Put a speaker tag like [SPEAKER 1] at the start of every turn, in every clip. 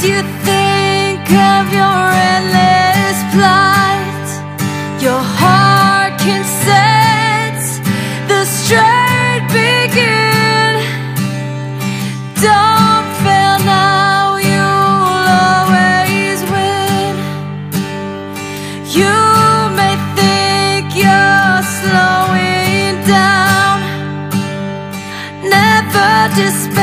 [SPEAKER 1] As you think of your endless plight Your heart can set the straight begin. Don't fail now, you'll always win. You may think you're slowing down. Never despair.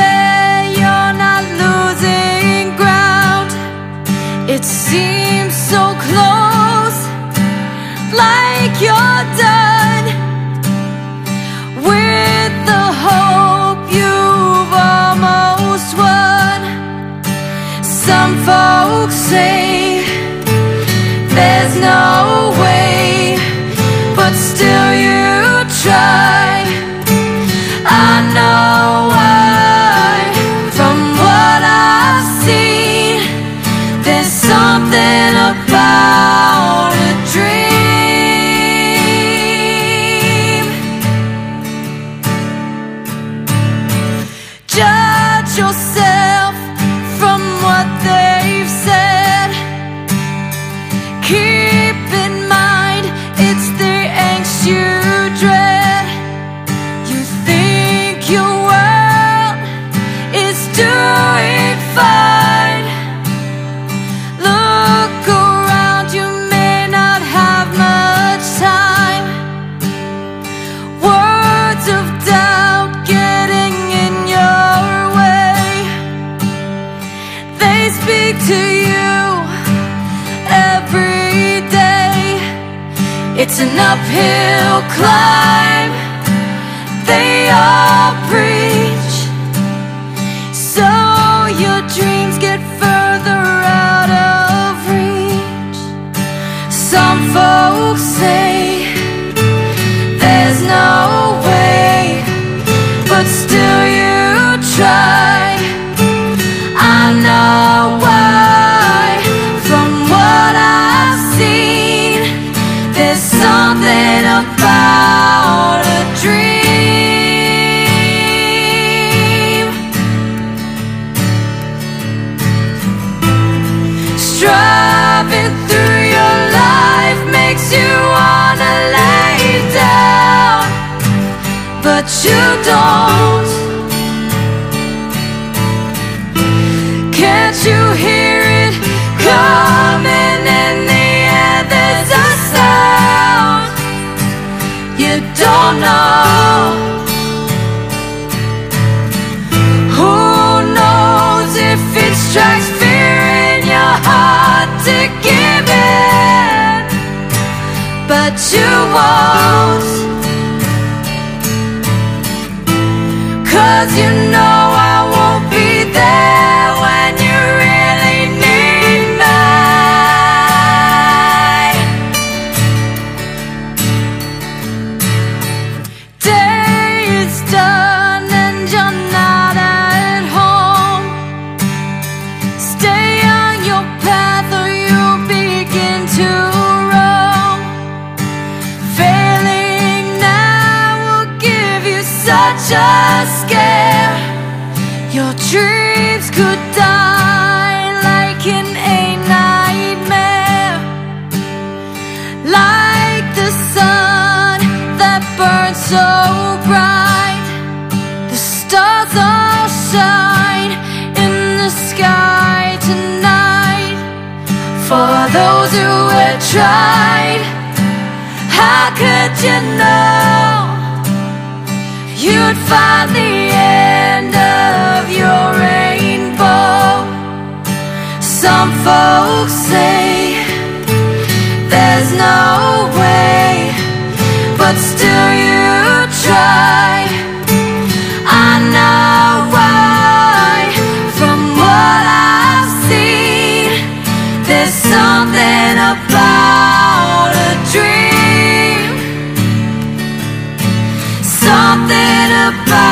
[SPEAKER 1] Keep It's an uphill climb. They all but you don't. Can't you hear it coming in the air? There's a sound you don't know. Who knows if it strikes fear in your heart to give in? But you won't. Cause you know such a scare. Your dreams could die like in a nightmare. Like the sun that burns so bright. The stars all shine in the sky tonight. For those who had tried, how could you know you'd find the end of your rainbow? Some folks say there's no about